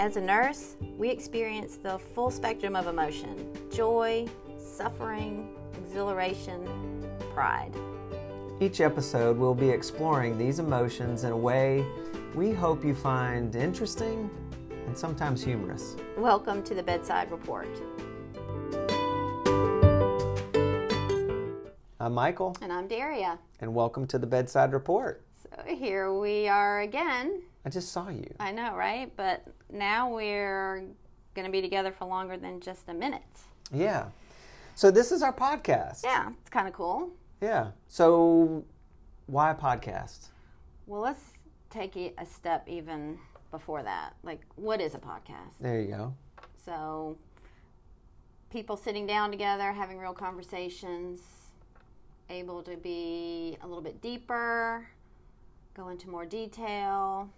As a nurse, we experience the full spectrum of emotion joy, suffering, exhilaration, pride. Each episode, we'll be exploring these emotions in a way we hope you find interesting and sometimes humorous. Welcome to the Bedside Report. I'm Michael, And I'm Daria. and welcome to the Bedside Report. So here we are again. I just saw you. I know, right? But now we're going to be together for longer than just a minute. Yeah. So this is our podcast. Yeah, it's kind of cool. Yeah. So why a podcast? Well, let's take it a step even before that. Like, what is a podcast? There you go. So, people sitting down together, having real conversations, able to be a little bit deeper, go into more detail,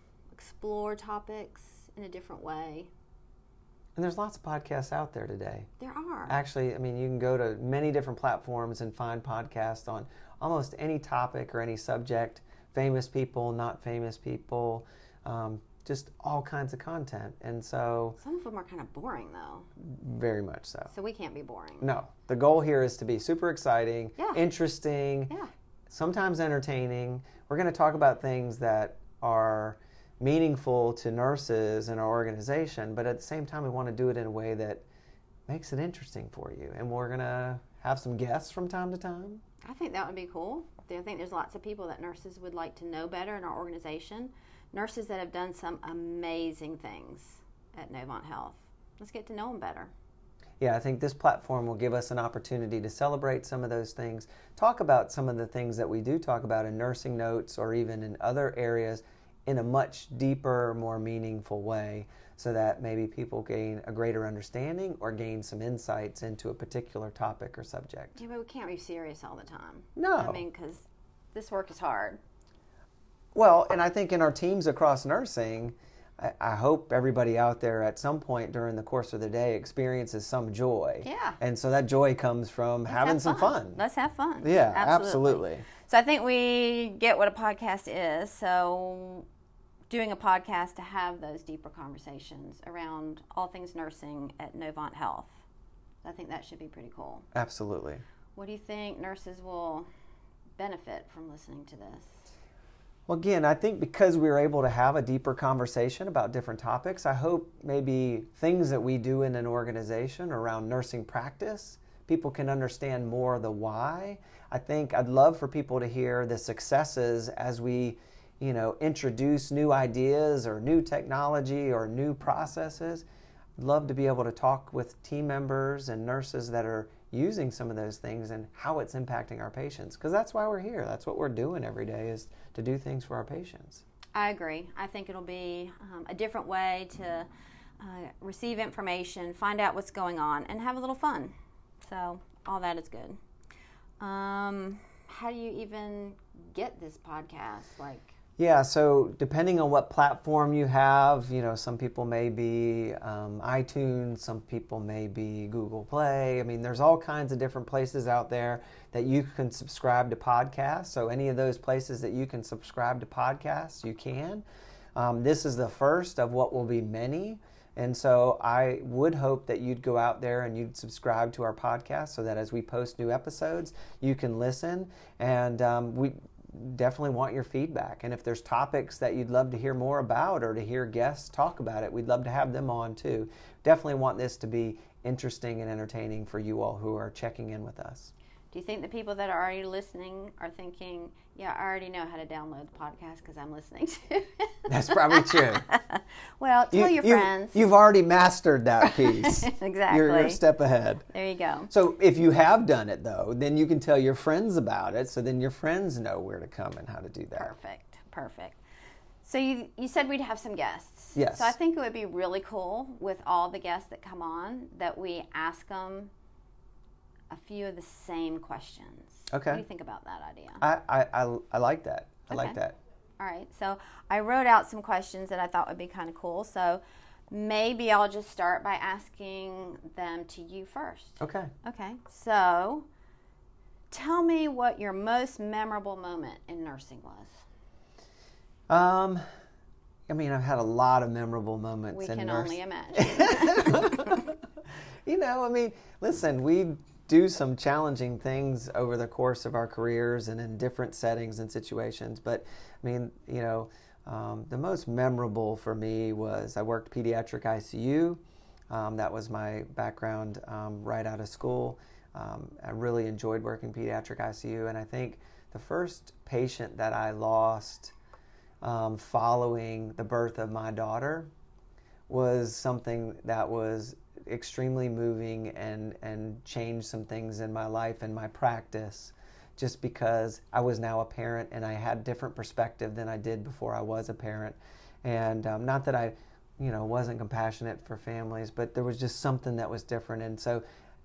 explore topics in a different way. And there's lots of podcasts out there today. There are. Actually, I mean, you can go to many different platforms and find podcasts on almost any topic or any subject famous people, not famous people, um, just all kinds of content. And so, Some of them are kind of boring, though. very much so. So, we can't be boring. No, the goal here is to be super exciting, Yeah. interesting, Yeah. sometimes entertaining. We're going to talk about things that are meaningful to nurses in our organization, but at the same time, we want to do it in a way that makes it interesting for you. And we're going to have some guests from time to time. I think that would be cool. I think there's lots of people that nurses would like to know better in our organization. Nurses that have done some amazing things at Novant Health. Let's get to know them better. Yeah, I think this platform will give us an opportunity to celebrate some of those things, talk about some of the things that we do talk about in nursing notes or even in other areas in a much deeper, more meaningful way, so that maybe people gain a greater understanding or gain some insights into a particular topic or subject. Yeah, but we can't be serious all the time. No. I mean, because this work is hard. Well, and I think in our teams across nursing, I, I hope everybody out there at some point during the course of the day experiences some joy. Yeah. And so that joy comes from Let's having have some fun. Let's have fun. Yeah, absolutely. So I think we get what a podcast is. So doing a podcast to have those deeper conversations around all things nursing at Novant Health. I think that should be pretty cool. Absolutely. What do you think nurses will benefit from listening to this? Well, again, I think because we were able to have a deeper conversation about different topics, I hope maybe things that we do in an organization around nursing practice, people can understand more the why. I think I'd love for people to hear the successes as we, you know, introduce new ideas or new technology or new processes. I'd love to be able to talk with team members and nurses that are using some of those things and how it's impacting our patients because that's why we're here that's what we're doing every day is to do things for our patients I agree. I think it'll be um, a different way to uh, receive information, find out what's going on, and have a little fun. So, all that is good. Um, how do you even get this podcast? Like, yeah so depending on what platform you have you know some people may be um, itunes some people may be google play. I mean there's all kinds of different places out there that you can subscribe to podcasts. So any of those places that you can subscribe to podcasts you can. Um, this is the first of what will be many. And so I would hope that you'd go out there and you'd subscribe to our podcast so that as we post new episodes, you can listen. And um, we definitely want your feedback. And if there's topics that you'd love to hear more about or to hear guests talk about it, we'd love to have them on too. Definitely want this to be interesting and entertaining for you all who are checking in with us. Do you think the people that are already listening are thinking, yeah, I already know how to download the podcast because I'm listening to it? That's probably true. well, tell your you, friends. You've already mastered that piece. exactly. You're, you're a step ahead. there you go. So if you have done it though, then you can tell your friends about it. So then your friends know where to come and how to do that. Perfect. Perfect. So you you said we'd have some guests. Yes. So I think it would be really cool with all the guests that come on that we ask them a few of the same questions. Okay. What do you think about that idea? I, I, I, I like that. I like that. All right. So I wrote out some questions that I thought would be kind of cool. So maybe I'll just start by asking them to you first. Okay. Okay. So tell me what your most memorable moment in nursing was. Um, I mean, I've had a lot of memorable moments. We in can nurse- only imagine. you know, I mean, listen, we do some challenging things over the course of our careers and in different settings and situations. But I mean, you know, um, the most memorable for me was I worked pediatric ICU. Um, that was my background um, right out of school. Um, I really enjoyed working pediatric ICU, and I think the first patient that I lost um, following the birth of my daughter was something that was extremely moving and and changed some things in my life and my practice just because I was now a parent and I had different perspective than I did before I was a parent and um, not that I you know wasn't compassionate for families but there was just something that was different and so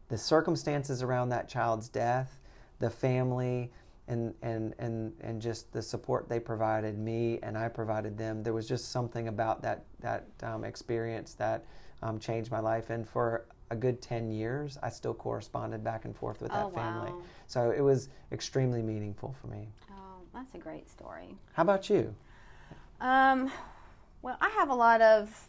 the circumstances around that child's death the family and, and, and, and just the support they provided me and I provided them. There was just something about that, that um, experience that um, changed my life. And for a good 10 years, I still corresponded back and forth with that Oh, family. wow. So it was extremely meaningful for me. oh, that's a great story. How about you? Um, well, I have a lot of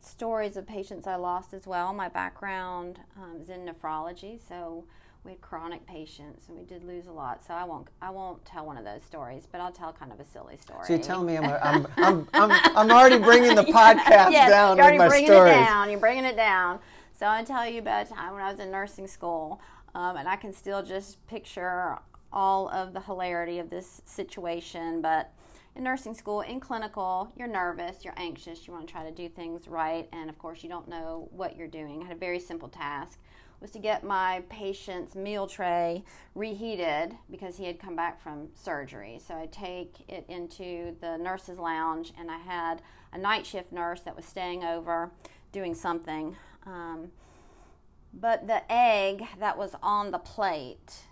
stories of patients I lost as well. My background um, is in nephrology, so we had chronic patients, and we did lose a lot. So I won't I won't tell one of those stories, but I'll tell kind of a silly story. So you're telling me I'm, I'm, I'm, I'm, I'm already bringing the podcast yes, down you're already with my bringing stories. it down. You're bringing it down. So I tell you about a time when I was in nursing school, um, and I can still just picture all of the hilarity of this situation. But in nursing school, in clinical, you're nervous, you're anxious, you want to try to do things right, and of course, you don't know what you're doing. I had a very simple task was to get my patient's meal tray reheated because he had come back from surgery. So I take it into the nurse's lounge, and I had a night shift nurse that was staying over doing something. Um, but the egg that was on the plate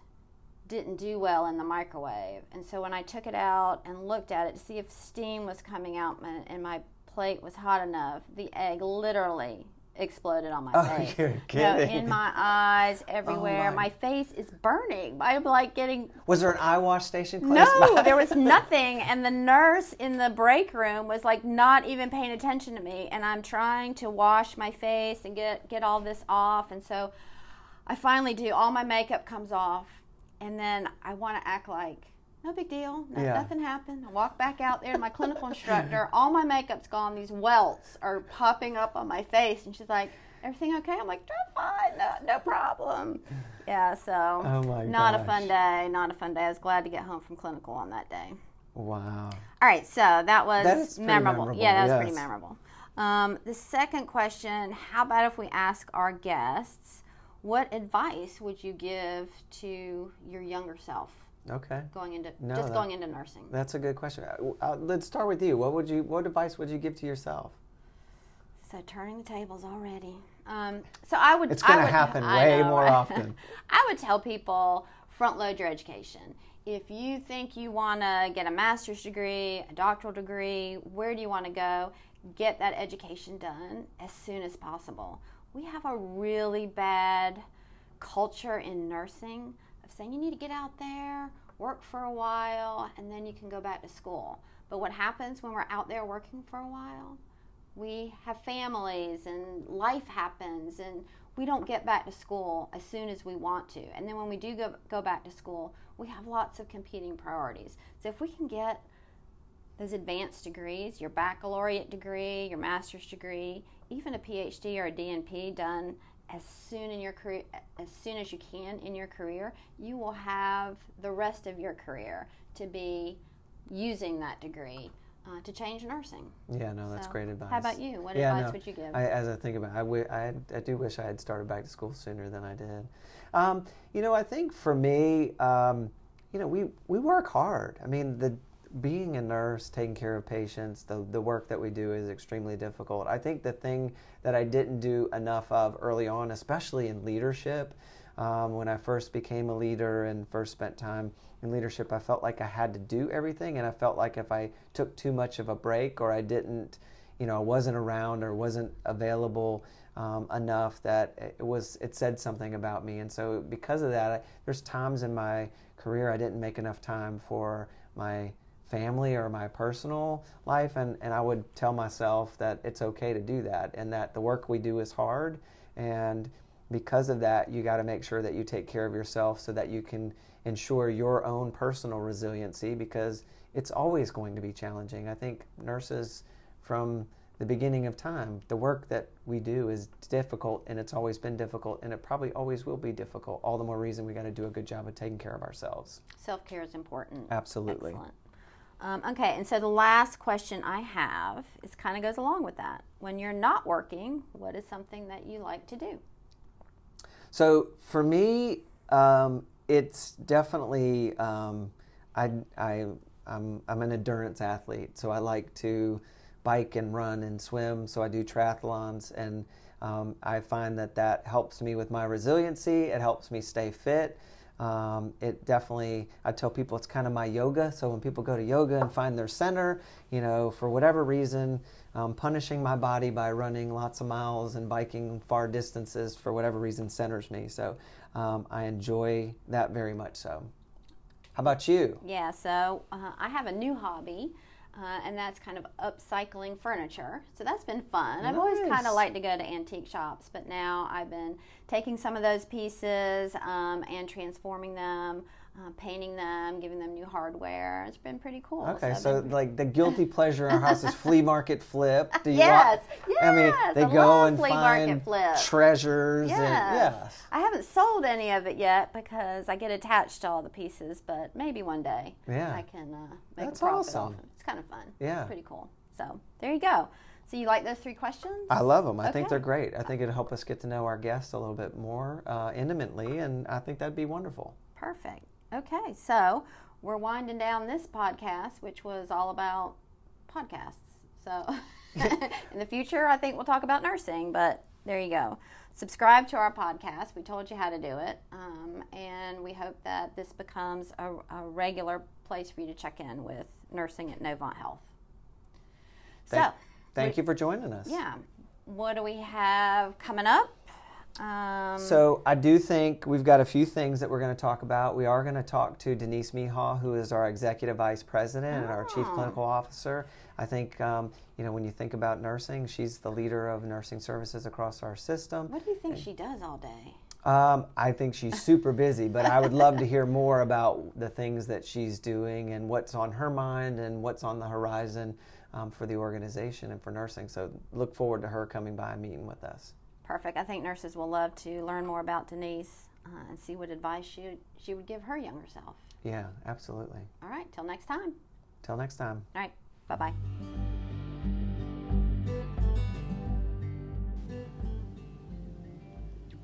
didn't do well in the microwave. And so when I took it out and looked at it to see if steam was coming out and my plate was hot enough, the egg literally exploded on my Oh, face. you're kidding. in my eyes, everywhere. Oh, my- my. face is burning. I'm like getting Was there an eye wash station close no, by? there was nothing. And the nurse in the break room was like not even paying attention to me. And I'm trying to wash my face and get, get all this off. And so I finally do. All my makeup comes off. And then I want to act like, no big deal. No, Yeah. Nothing happened. I walk back out there to my clinical instructor. All my makeup's gone. These welts are popping up on my face. And she's like, everything okay? I'm like, I'm fine. No, no problem. Yeah, so Oh my not a fun day. Not a fun day. I was glad to get home from clinical on that day. Wow. All right, so that was That memorable. memorable, Yeah, that was pretty memorable. Um, the second question How about if we ask our guests, what advice would you give to your younger self Okay. going into No, just that- going into nursing? That's a good question. Uh, uh, let's start with you. What would you? What advice would you give to yourself? So turning the tables already. Um, so I would. It's going to happen I way know, more right? often. I would tell people front load your education. If you think you want to get a master's degree, a doctoral degree, where do you want to go? Get that education done as soon as possible. We have a really bad culture in nursing of saying you need to get out there, work for a while, and then you can go back to school. But what happens when we're out there working for a while? we have families and life happens and we don't get back to school as soon as we want to and then when we do go, go back to school we have lots of competing priorities so if we can get those advanced degrees your baccalaureate degree your master's degree even a phd or a dnp done as soon in your career as soon as you can in your career you will have the rest of your career to be using that degree uh, to change nursing Yeah, no, that's so, great advice. How about you? What Yeah, advice no, would you give? I, as I think about it, I, I, do wish I had started back to school sooner than I did. Um, you know, I think for me, um, you know, we, we work hard. I mean, the being a nurse, taking care of patients, the, the work that we do is extremely difficult. I think the thing that I didn't do enough of early on, especially in leadership, um, when I first became a leader and first spent time in leadership, I felt like I had to do everything, and I felt like if I took too much of a break or I didn't, you know, I wasn't around or wasn't available um, enough, that it was it said something about me. And so because of that, I, there's times in my career I didn't make enough time for my family or my personal life and, and I would tell myself that it's okay to do that and that the work we do is hard and because of that you got to make sure that you take care of yourself so that you can ensure your own personal resiliency because it's always going to be challenging. I think nurses from the beginning of time, the work that we do is difficult and it's always been difficult and it probably always will be difficult. All the more reason we got to do a good job of taking care of ourselves. Self care is important. Absolutely. Excellent. Um, okay, and so the last question I have is kind of goes along with that. When you're not working, what is something that you like to do? So for me, um, it's definitely um, I, I I'm, I'm an endurance athlete, so I like to bike and run and swim. So I do triathlons, and um, I find that that helps me with my resiliency. It helps me stay fit. Um, it definitely, I tell people it's kind of my yoga. So when people go to yoga and find their center, you know, for whatever reason, um, punishing my body by running lots of miles and biking far distances for whatever reason centers me. So um, I enjoy that very much so. How about you? Yeah, so uh, I have a new hobby. Uh, and that's kind of upcycling furniture. So that's been fun. Nice. I've always kind of liked to go to antique shops, but now I've been taking some of those pieces um, and transforming them uh, painting them, giving them new hardware. It's been pretty cool. Okay, so, so like the guilty pleasure in our house is flea market flip. Do you yes, yes. I mean, they I go and find treasures. Yes. And, yes. I haven't sold any of it yet because I get attached to all the pieces, but maybe one day yeah. I can uh, make That's a profit awesome. off it. It's kind of fun. Yeah. It's pretty cool. So there you go. So you like those three questions? I love them. I okay. think they're great. I think it'll help us get to know our guests a little bit more uh, intimately, and I think that'd be wonderful. Perfect. Okay, so we're winding down this podcast, which was all about podcasts. So in the future, I think we'll talk about nursing, but there you go. Subscribe to our podcast. We told you how to do it. Um, and we hope that this becomes a, a, regular place for you to check in with nursing at Novant Health. Thank, so, thank you for joining us. Yeah. What do we have coming up? Um, so I do think we've got a few things that we're going to talk about. We are going to talk to Denise Mihal, who is our executive vice president oh. and our chief oh. clinical officer. I think um, you know when you think about nursing, she's the leader of nursing services across our system. What do you think and, she does all day? Um, I think she's super busy, but I would love to hear more about the things that she's doing and what's on her mind and what's on the horizon um, for the organization and for nursing. So look forward to her coming by and meeting with us. Perfect. I think nurses will love to learn more about Denise uh, and see what advice she, she would give her younger self. Yeah, absolutely. All right. Till next time. Till next time. All right. Bye bye.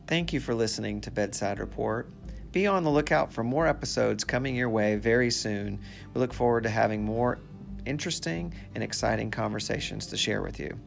Thank you for listening to Bedside Report. Be on the lookout for more episodes coming your way very soon. We look forward to having more interesting and exciting conversations to share with you.